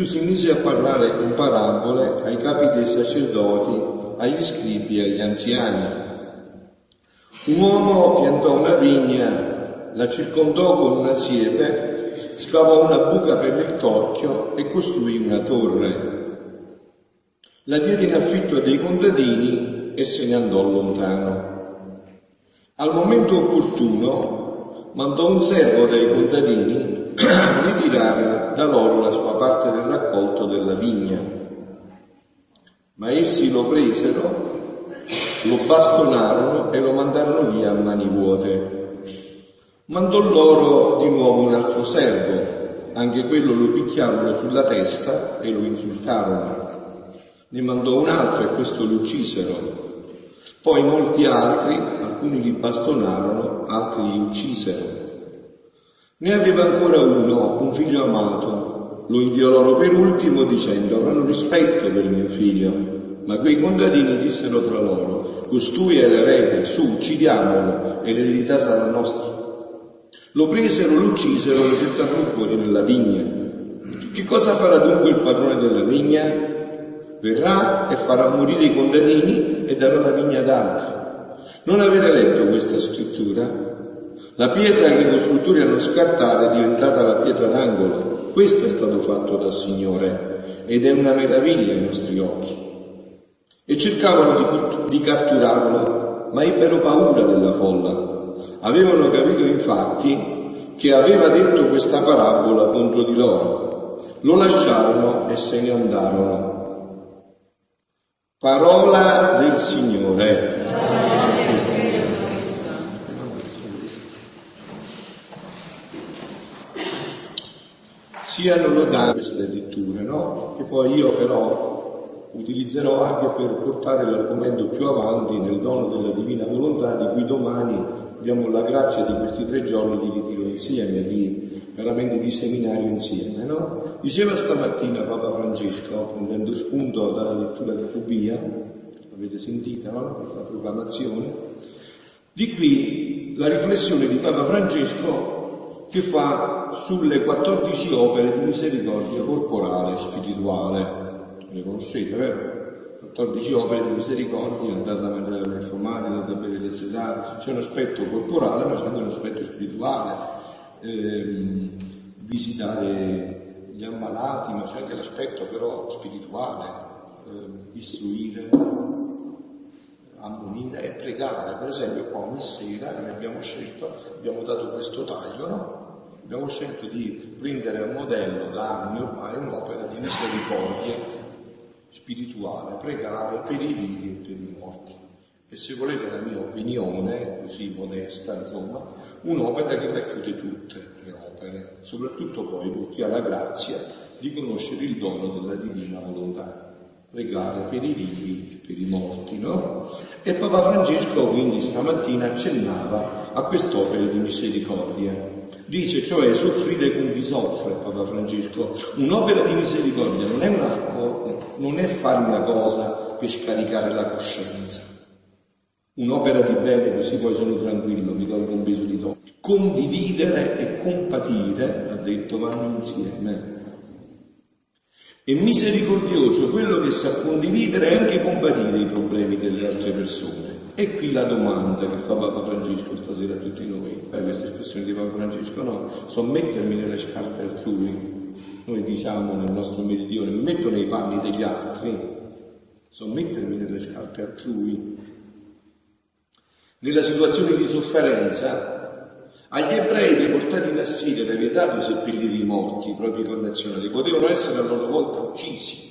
Gesù si mise a parlare con parabole ai capi dei sacerdoti, agli scribi e agli anziani. Un uomo piantò una vigna, la circondò con una siepe, scavò una buca per il torchio e costruì una torre. La diede in affitto a dei contadini e se ne andò lontano. Al momento opportuno mandò un servo dai contadini ritirare da loro la sua parte del raccolto della vigna. Ma essi lo presero, lo bastonarono e lo mandarono via a mani vuote. Mandò loro di nuovo un altro servo, anche quello lo picchiarono sulla testa e lo insultarono. Ne mandò un altro e questo lo uccisero. Poi molti altri, alcuni li bastonarono, altri li uccisero. Ne aveva ancora uno, un figlio amato, lo inviolò per ultimo dicendo avranno rispetto per mio figlio. Ma quei contadini dissero tra loro, costui è l'erede, su, uccidiamolo e l'eredità sarà nostra. Lo presero, lo uccisero, lo gettarono fuori nella vigna. Che cosa farà dunque il padrone della vigna? Verrà e farà morire i contadini e darà la vigna ad altri. Non avete letto questa scrittura? La pietra che i costruttori hanno scartata è diventata la pietra d'angolo. Questo è stato fatto dal Signore ed è una meraviglia ai nostri occhi. E cercavano di, di catturarlo, ma ebbero paura della folla. Avevano capito infatti che aveva detto questa parabola contro di loro. Lo lasciarono e se ne andarono. Parola del Signore. Siano lodate queste letture, no? Che poi io però utilizzerò anche per portare l'argomento più avanti nel dono della divina volontà di cui domani abbiamo la grazia di questi tre giorni di ritiro insieme, di, veramente di seminario insieme. No? Diceva stamattina Papa Francesco, prendendo spunto dalla lettura di Tobia, avete sentito no? la proclamazione, di qui la riflessione di Papa Francesco che fa sulle 14 opere di misericordia corporale e spirituale. Le conoscete, vero? 14 opere di misericordia, andate a mangiare le affamati, andate a bere le sedate, c'è un aspetto corporale ma c'è anche un aspetto spirituale, ehm, visitare gli ammalati, ma c'è anche l'aspetto però spirituale, ehm, istruire, ammonire e pregare. Per esempio qua ogni sera noi abbiamo scelto, abbiamo dato questo taglio, no? Abbiamo scelto di prendere a modello da anni ormai un'opera di misericordia spirituale, pregare per i vivi e per i morti. E se volete la mia opinione, così modesta, insomma, un'opera che racchiude tutte le opere, soprattutto poi per chi ha la grazia di conoscere il dono della divina volontà. Pregare per i vivi per i morti, no? E Papa Francesco quindi stamattina accennava a quest'opera di misericordia Dice cioè soffrire con chi soffre, Papa Francesco. Un'opera di misericordia non è, una, non è fare una cosa per scaricare la coscienza. Un'opera di bene così poi sono tranquillo, mi tolgo un peso di tocco. Condividere e compatire, ha detto, vanno insieme. E misericordioso quello che sa condividere e anche compatire i problemi delle altre persone. E qui la domanda che fa Papa Francesco stasera a tutti noi, eh, questa espressione di Papa Francesco, no, sommettermi nelle scarpe altrui. Noi diciamo nel nostro meridione, mi metto nei panni degli altri, sommettermi nelle scarpe altrui. Nella situazione di sofferenza, agli ebrei deportati in Assiria era vietato seppellire i morti, i propri connazionali, potevano essere a loro volta uccisi,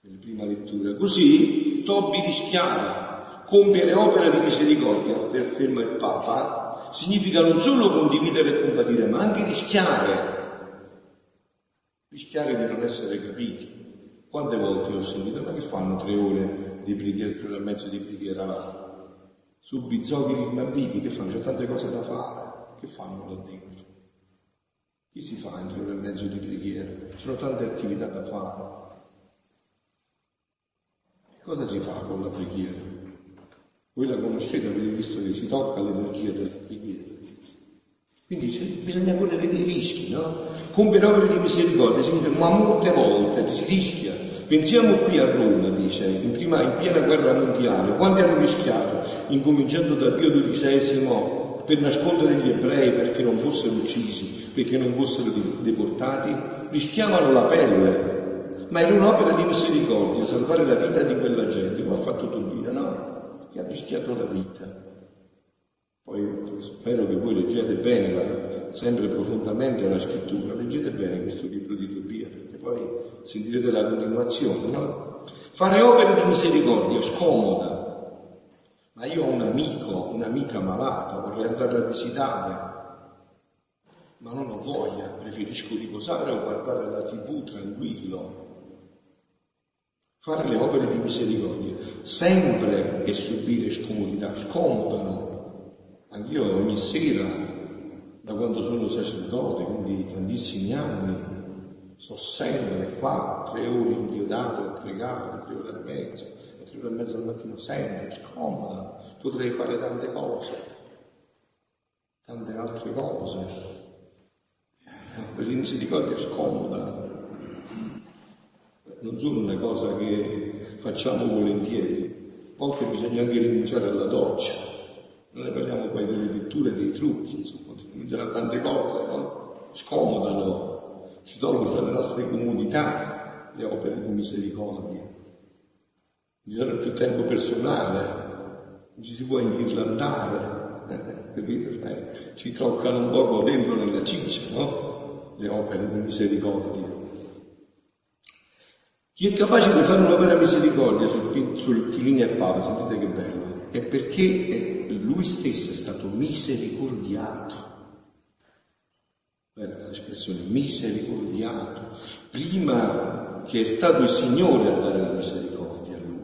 nella prima lettura. Così Tobi rischiava compiere opera di misericordia, per fermo il Papa, significa non solo condividere e compatire, ma anche rischiare. Rischiare di non essere capiti. Quante volte ho sentito, ma che fanno tre ore di preghiera, tre ore e mezzo di preghiera là? Su di bambini, che fanno? C'è tante cose da fare. Che fanno là dentro? Chi si fa in tre ore e mezzo di preghiera? Ci sono tante attività da fare. Cosa si fa con la preghiera? Voi la conoscete, avete visto che si tocca l'energia della preghiera. Quindi cioè, bisogna correre dei rischi, no? Compiere opere di misericordia significa, ma molte volte si rischia. Pensiamo qui a Roma, dice, in, prima, in piena guerra mondiale, quanti hanno rischiato, incominciando da Pio XII, per nascondere gli ebrei perché non fossero uccisi, perché non fossero deportati, rischiavano la pelle, ma era un'opera di misericordia salvare la vita di quella gente, come ha fatto Tobino, no? Che ha rischiato la vita. Poi spero che voi leggete bene, la, sempre profondamente la scrittura, leggete bene questo libro di Tobia, perché poi sentirete la continuazione, no? Fare opere di misericordia scomoda, ma io ho un amico, un'amica malata, vorrei andare a visitare, ma non ho voglia, preferisco riposare o guardare la tv tranquillo. Fare le opere di misericordia, sempre e subire scomodità, scomodano, Anch'io ogni sera, da quando sono sacerdote, quindi tantissimi anni, sto sempre qua, tre ore inchiodato a pregare, tre ore e mezza, tre ore e mezza al mattino sempre, scomoda, potrei fare tante cose, tante altre cose. Per misericordia è scomoda, non sono una cosa che facciamo volentieri, a volte bisogna anche rinunciare alla doccia non ne parliamo poi delle letture, dei trucchi, insomma, cominceranno tante cose, no? Scomodano, ci tolgono dalle nostre comodità le opere di misericordia. Bisogna più tempo personale, non ci si può inghirlandare, eh, capito? Eh, ci toccano un poco dentro nella ciccia, no? Le opere di misericordia. Chi è capace di fare un'opera misericordia sul, sul Chirini e Papa, sentite che bello, è perché lui stesso è stato misericordiato. Bella questa espressione, misericordiato. Prima che è stato il Signore a dare la misericordia a lui.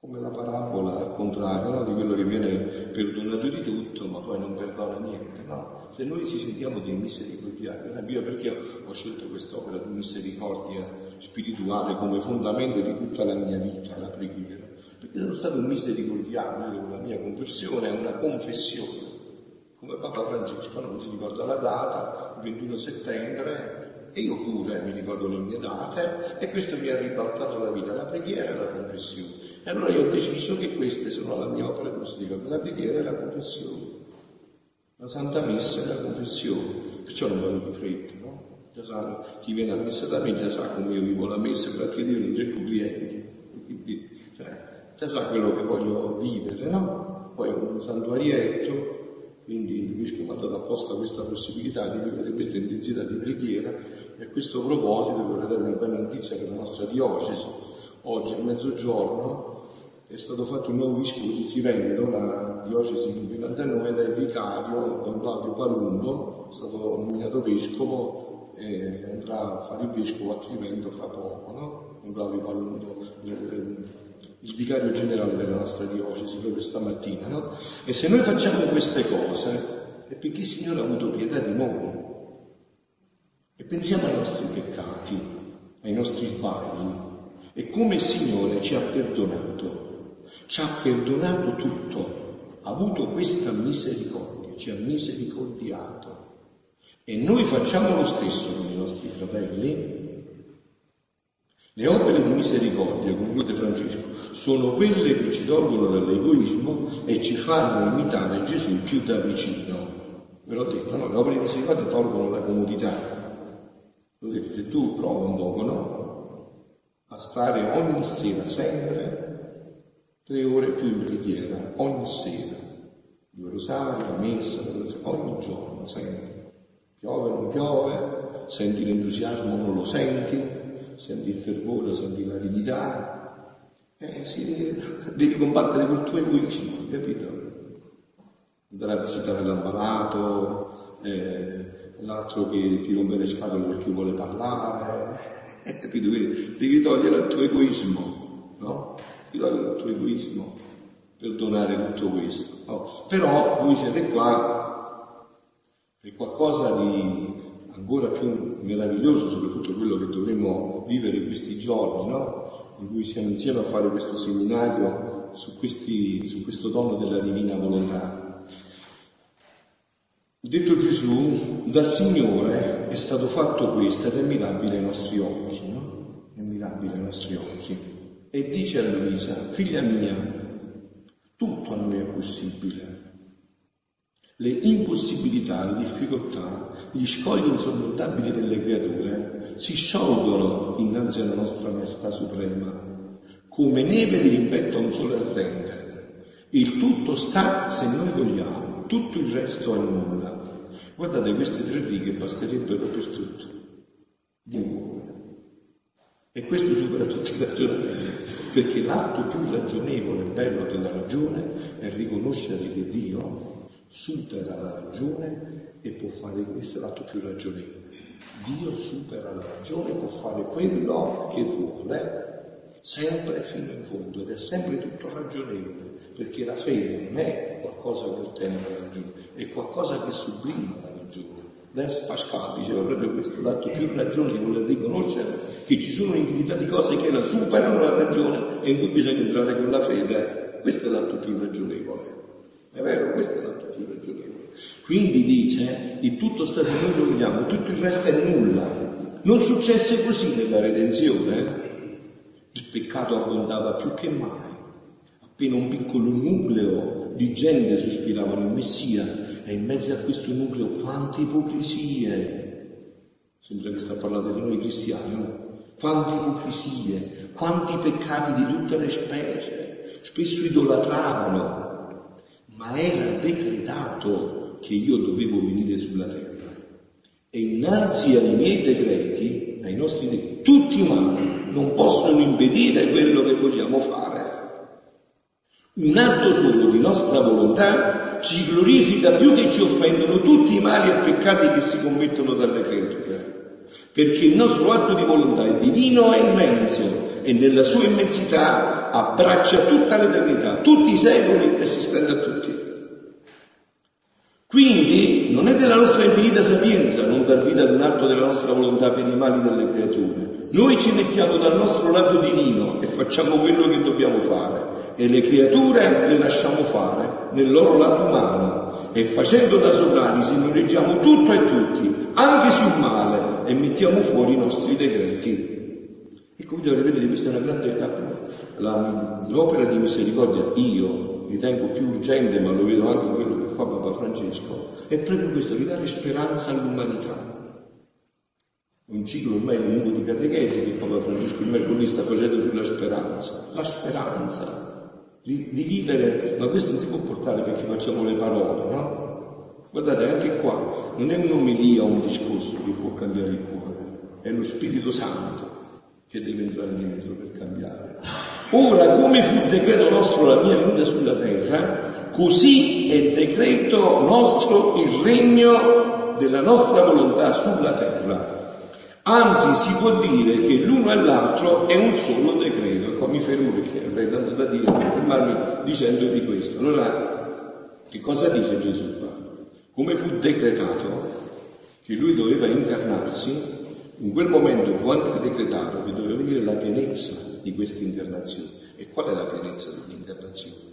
Come la parabola al contrario, no? di quello che viene perdonato di tutto, ma poi non perdona niente. No? Se noi ci sentiamo dei misericordiati, perché ho scelto quest'opera di misericordia spirituale come fondamento di tutta la mia vita, la preghiera? perché sono stato un misericordiale con la mia conversione, è una confessione. Come Papa Francesco non si ricorda la data, il 21 settembre, e io pure mi ricordo le mie date, e questo mi ha ribaltato la vita, la preghiera e la confessione. E allora io ho deciso che queste sono la mia opera positiva, la preghiera e la confessione. La Santa Messa e la confessione. Perciò non vado di fretta, no? Sa, chi viene a messa da me già sa come io vivo la messa, grazie a Dio non cerco clienti. Quindi, cioè, già sa quello che voglio vivere, no? Poi un santuarietto, quindi il Vescovo ha dato apposta questa possibilità di vivere questa intensità di preghiera e a questo proposito vorrei dare una bella notizia per la nostra diocesi. Oggi a mezzogiorno è stato fatto un nuovo vescovo di Trivendo, la diocesi di Pilantanova, ed è il vicario Don Claudio Palumbo, è stato nominato vescovo e andrà a fare il vescovo a Trivendo fra poco, no? Don Claudio Palumbo il vicario generale della nostra diocesi proprio stamattina, no? E se noi facciamo queste cose è perché il Signore ha avuto pietà di noi. E pensiamo ai nostri peccati, ai nostri sbagli, e come il Signore ci ha perdonato, ci ha perdonato tutto, ha avuto questa misericordia, ci ha misericordiato. E noi facciamo lo stesso con i nostri fratelli, le opere di misericordia, conclude Francesco, sono quelle che ci tolgono dall'egoismo e ci fanno imitare Gesù più da vicino. Ve l'ho detto, no? Le opere di misericordia tolgono la comodità. Se tu provi un poco, no? A stare ogni sera, sempre, tre ore più in preghiera, ogni sera. Due rosari, la messa, ogni giorno, sempre. Piove, non piove, senti l'entusiasmo, non lo senti, senti il fervore, senti l'aridità, eh, sì, devi combattere col tuo egoismo, capito? Andare a visitare l'ammalato, eh, l'altro che ti rompe le scatole perché vuole parlare, eh, capito? Quindi devi togliere il tuo egoismo, no? Togliere il tuo egoismo per donare tutto questo. No? Però voi siete qua per qualcosa di ancora più meraviglioso, soprattutto quello che dovremmo vivere questi giorni, no? in cui siamo insieme a fare questo seminario su, questi, su questo dono della divina volontà. Detto Gesù, dal Signore è stato fatto questo ed è mirabile ai nostri occhi, no? È mirabile ai nostri occhi. E dice a Luisa, figlia mia, tutto a noi è possibile. Le impossibilità, le difficoltà, gli scogli insormontabili delle creature si sciolgono innanzi alla nostra maestà suprema, come neve di rimpetto a un sole ardente. Il tutto sta se noi vogliamo, tutto il resto è nulla. Guardate, queste tre righe basterebbero per tutto. Di nuovo. E questo supera tutti i ragionamenti, perché l'atto più ragionevole e bello della ragione è riconoscere che Dio supera la ragione e può fare questo l'atto più ragionevole. Dio supera la ragione e può fare quello che vuole sempre fino in fondo ed è sempre tutto ragionevole, perché la fede non è qualcosa che ottiene la ragione, è qualcosa che sublima la ragione. Blaise Pascal diceva proprio questo, l'atto più ragionevole è riconoscere che ci sono un'infinità di cose che la superano la ragione e in cui bisogna entrare con la fede. Questo è l'atto più ragionevole. È vero, questo è l'atto più ragionevole. Quindi dice, il tutto sta se noi vogliamo, tutto il resto è nulla. Non successe così nella redenzione. Il peccato abbondava più che mai. Appena un piccolo nucleo di gente sospirava il Messia e in mezzo a questo nucleo quante ipocrisie. Sembra che sta parlando di noi cristiani, no? Quante ipocrisie, quanti peccati di tutte le specie. Spesso idolatravano, ma era decretato che io dovevo venire sulla terra. E innanzi ai miei decreti, ai nostri decreti, tutti umani non possono impedire quello che vogliamo fare. Un atto solo di nostra volontà ci glorifica più che ci offendono tutti i mali e peccati che si commettono dalle creature. Perché il nostro atto di volontà è divino e immenso e nella sua immensità abbraccia tutta l'eternità, tutti i secoli e si stende a tutti. Quindi non è della nostra infinita sapienza non dar vita ad un atto della nostra volontà per i mali delle creature. Noi ci mettiamo dal nostro lato divino e facciamo quello che dobbiamo fare e le creature le lasciamo fare nel loro lato umano e facendo da sovrani signoreggiamo tutto e tutti, anche sul male, e mettiamo fuori i nostri decreti. Ecco, vedete, vedete, questa è una grande la, l'opera di misericordia, io ritengo più urgente, ma lo vedo anche quello che fa Papa Francesco, è proprio questo, ridare speranza all'umanità. Un ciclo ormai lungo di catechesi che Papa Francesco il mercoledì sta facendo sulla speranza. La speranza di, di, vivere, ma questo non si può portare perché facciamo le parole, no? Guardate, anche qua non è un'omelia o un discorso che può cambiare il cuore, è lo Spirito Santo che deve entrare dentro per cambiare. Ora, come fu decreto nostro la mia venuta sulla terra, così è decreto nostro il regno della nostra volontà sulla terra. Anzi, si può dire che l'uno e l'altro è un solo decreto. Mi fermo perché avrei tanto da dire, per fermarmi dicendo di questo. Allora, che cosa dice Gesù qua? Come fu decretato che lui doveva incarnarsi in quel momento fu anche decretato che doveva venire la pienezza di questa internazione. E qual è la pienezza dell'incarnazione?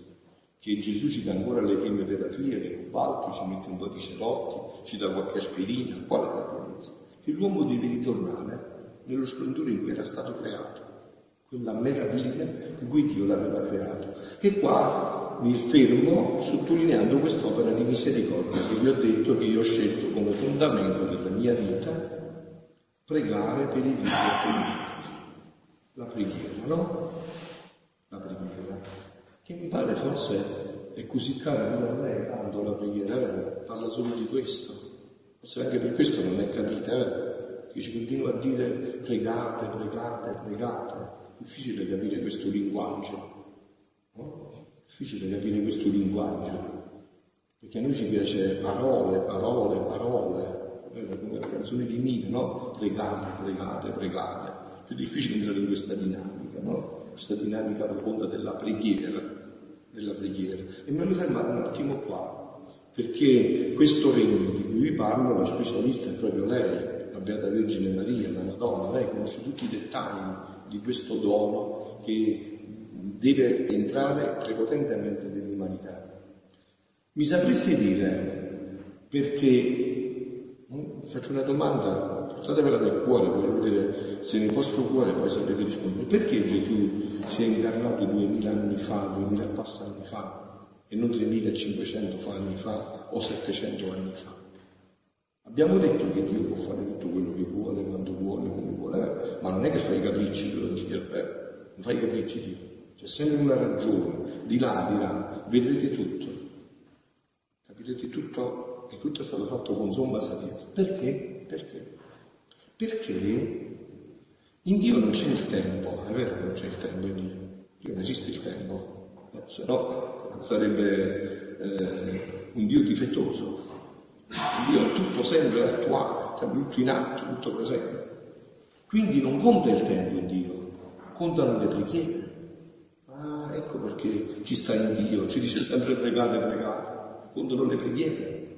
Che Gesù ci dà ancora le chemioterapie, le cobalto, ci mette un po' di cerotti, ci dà qualche aspirina. Qual è la pienezza? Che l'uomo deve ritornare nello splendore in cui era stato creato, quella meraviglia in cui Dio l'aveva creato. E qua mi fermo sottolineando quest'opera di misericordia che vi ho detto che io ho scelto come fondamento della mia vita pregare per i vivi e La preghiera, no? La preghiera. Che mi pare forse è così cara non lei tanto la preghiera, eh? parla solo di questo. Forse anche per questo non è capita, eh? che ci continua a dire pregate, pregate, pregate. Difficile capire questo linguaggio. No? Difficile capire questo linguaggio. Perché a noi ci piace parole, parole, parole, come le canzoni di Nino, no? Pregate, pregate, pregate. Più difficile entrare in questa dinamica, no? Questa dinamica profonda della preghiera, della preghiera. E mi voglio fermare un attimo qua, perché questo regno di cui vi parlo, la specialista è proprio lei, la Beata Vergine Maria, la Madonna, lei conosce tutti i dettagli di questo dono che deve entrare prepotentemente nell'umanità. Mi sapresti dire perché, mm, faccio una domanda, portatevela nel cuore, voglio vedere se nel vostro cuore poi sapete rispondere, perché Gesù si è incarnato duemila anni fa, duemila passa anni fa, e non 3500 anni fa o 700 anni fa? Abbiamo detto che Dio può fare tutto quello che vuole, quando vuole, come vuole, ma non è che fa i capricci, quello dice Alberto, non fa i capricci Dio. C'è sempre una ragione, di là, di là, vedrete tutto. Capirete tutto, che tutto è stato fatto con somma sapienza. Perché? Perché? Perché in Dio non c'è il tempo, è vero che non c'è il tempo in Dio, Dio non esiste il tempo, no, se no sarebbe eh, un Dio difettoso. Dio è tutto sempre attuale, sempre tutto in atto, tutto presente. Quindi non conta il tempo in Dio, contano le preghiere. Ah, ecco perché chi sta in Dio ci dice sempre pregate, pregate, contano le preghiere,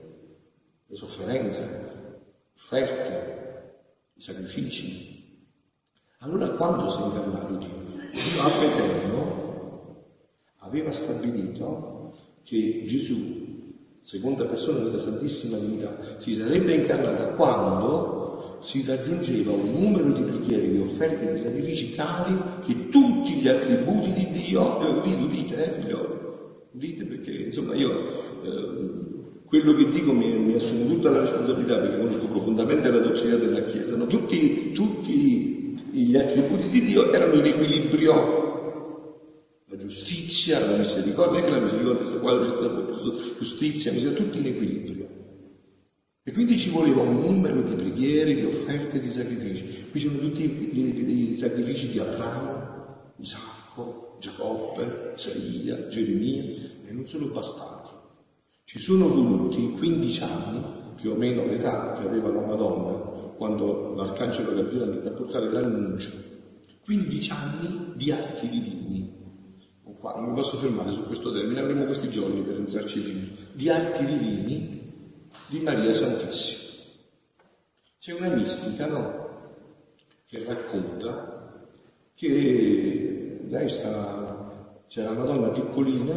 le sofferenze, offerte, i sacrifici. Allora quando si è incarnato Dio? Dio Abba Eterno aveva stabilito che Gesù, seconda persona della Santissima Trinità, si sarebbe incarnata quando si raggiungeva un numero di preghiere, di offerte, di sacrifici tali che tutti gli attributi di Dio, eh, udite, udite, eh, figlioli, udite perché insomma io eh, quello che dico mi, mi, assumo tutta la responsabilità perché conosco profondamente la dottrina della Chiesa. No? Tutti, tutti, gli attributi di Dio erano in equilibrio. La giustizia, la misericordia, che la misericordia sta qua, la giustizia, tutti in equilibrio. E quindi ci voleva un numero di preghiere, di offerte, di sacrifici. Qui c'erano tutti i, sacrifici di Abramo, Isacco, Giacobbe, Isaia, Geremia, e non sono bastati. Ci sono voluti 15 anni, più o meno l'età che aveva la Madonna, quando l'Arcangelo Gabriele andò a portare l'annuncio, 15 anni di atti divini. Qua non mi posso fermare su questo termine, avremo questi giorni per entrarci dentro. Di atti divini di Maria Santissima. C'è una mistica, no? Che racconta che lei sta, c'è la Madonna piccolina,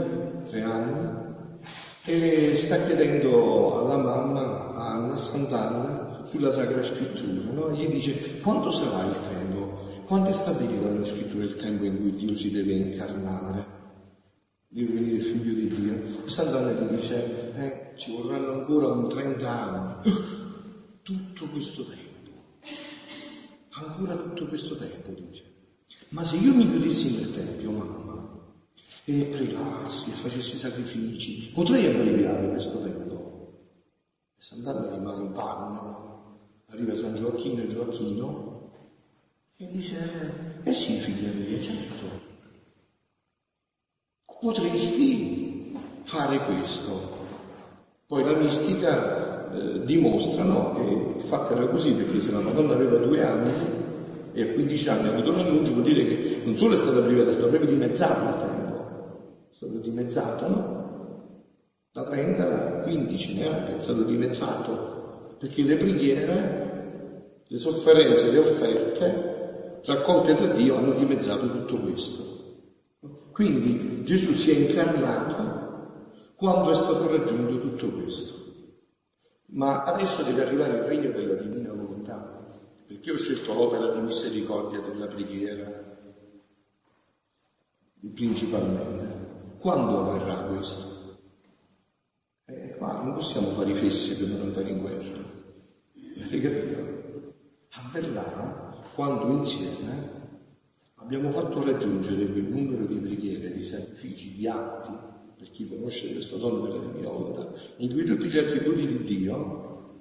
tre anni, e sta chiedendo alla mamma, a Anna Sant'Anna, sulla Sacra Scrittura, no? gli dice quanto sarà il tempo, quanto è stabilito nella Scrittura il tempo in cui Dio si deve incarnare, deve venire figlio di Dio. E Sant'Anna gli dice, eh, ci vorranno ancora un 30 anni, tutto questo tempo, ancora tutto questo tempo, dice. Ma se io mi chiudessi nel Tempio, mamma, e pregassi e facessi sacrifici, potrei abbreviare questo tempo. E Sant'Anna rimane in panno, arriva San Gioacchino e Gioacchino e dice, eh sì figlia mia, certo, potresti fare questo. Poi la mistica eh, dimostrano che fatta era così perché se la Madonna aveva due anni e a 15 anni ha avuto l'annuncio vuol dire che non solo è stata privata, è stata proprio dimezzata il tempo stato dimezzato, no? Da 30 a 15 neanche, è stato dimezzato, perché le preghiere, le sofferenze, le offerte raccolte da Dio hanno dimezzato tutto questo. Quindi Gesù si è incarnato quando è stato raggiunto tutto questo. Ma adesso deve arrivare il regno della divina volontà, perché ho scelto l'opera di misericordia della preghiera principalmente. Quando avverrà questo? Eh, qua non possiamo fare i fessi per non andare in guerra. Avete capito? Avverrà quando insieme abbiamo fatto raggiungere quel numero di preghiere, di sacrifici, di atti, per chi conosce questo dono della mia volontà, in cui tutti gli attributi di Dio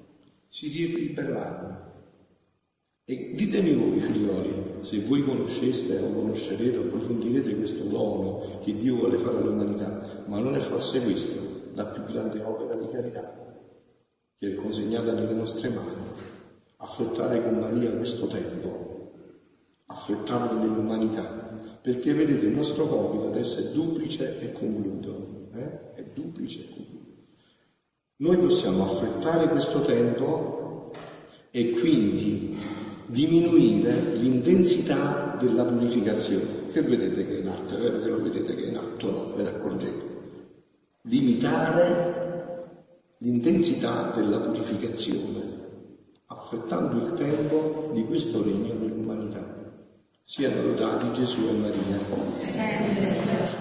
si riequilibrano e ditemi voi, figlioli, se voi conosceste o conoscerete o approfondirete questo dono che Dio vuole fare all'umanità, ma non è forse questa la più grande opera di carità che è consegnata nelle nostre mani? Affrettare con Maria questo tempo, affrettarlo nell'umanità, perché vedete il nostro compito adesso è duplice e concludo, eh? è duplice e concludo. Noi possiamo affrettare questo tempo e quindi diminuire l'intensità della purificazione. che vedete che è in atto, è vero che lo vedete che è in atto, no, ve ne accorgete. Limitare l'intensità della purificazione, affrettando il tempo di questo regno dell'umanità. Siano lodati Gesù e Maria. Sempre.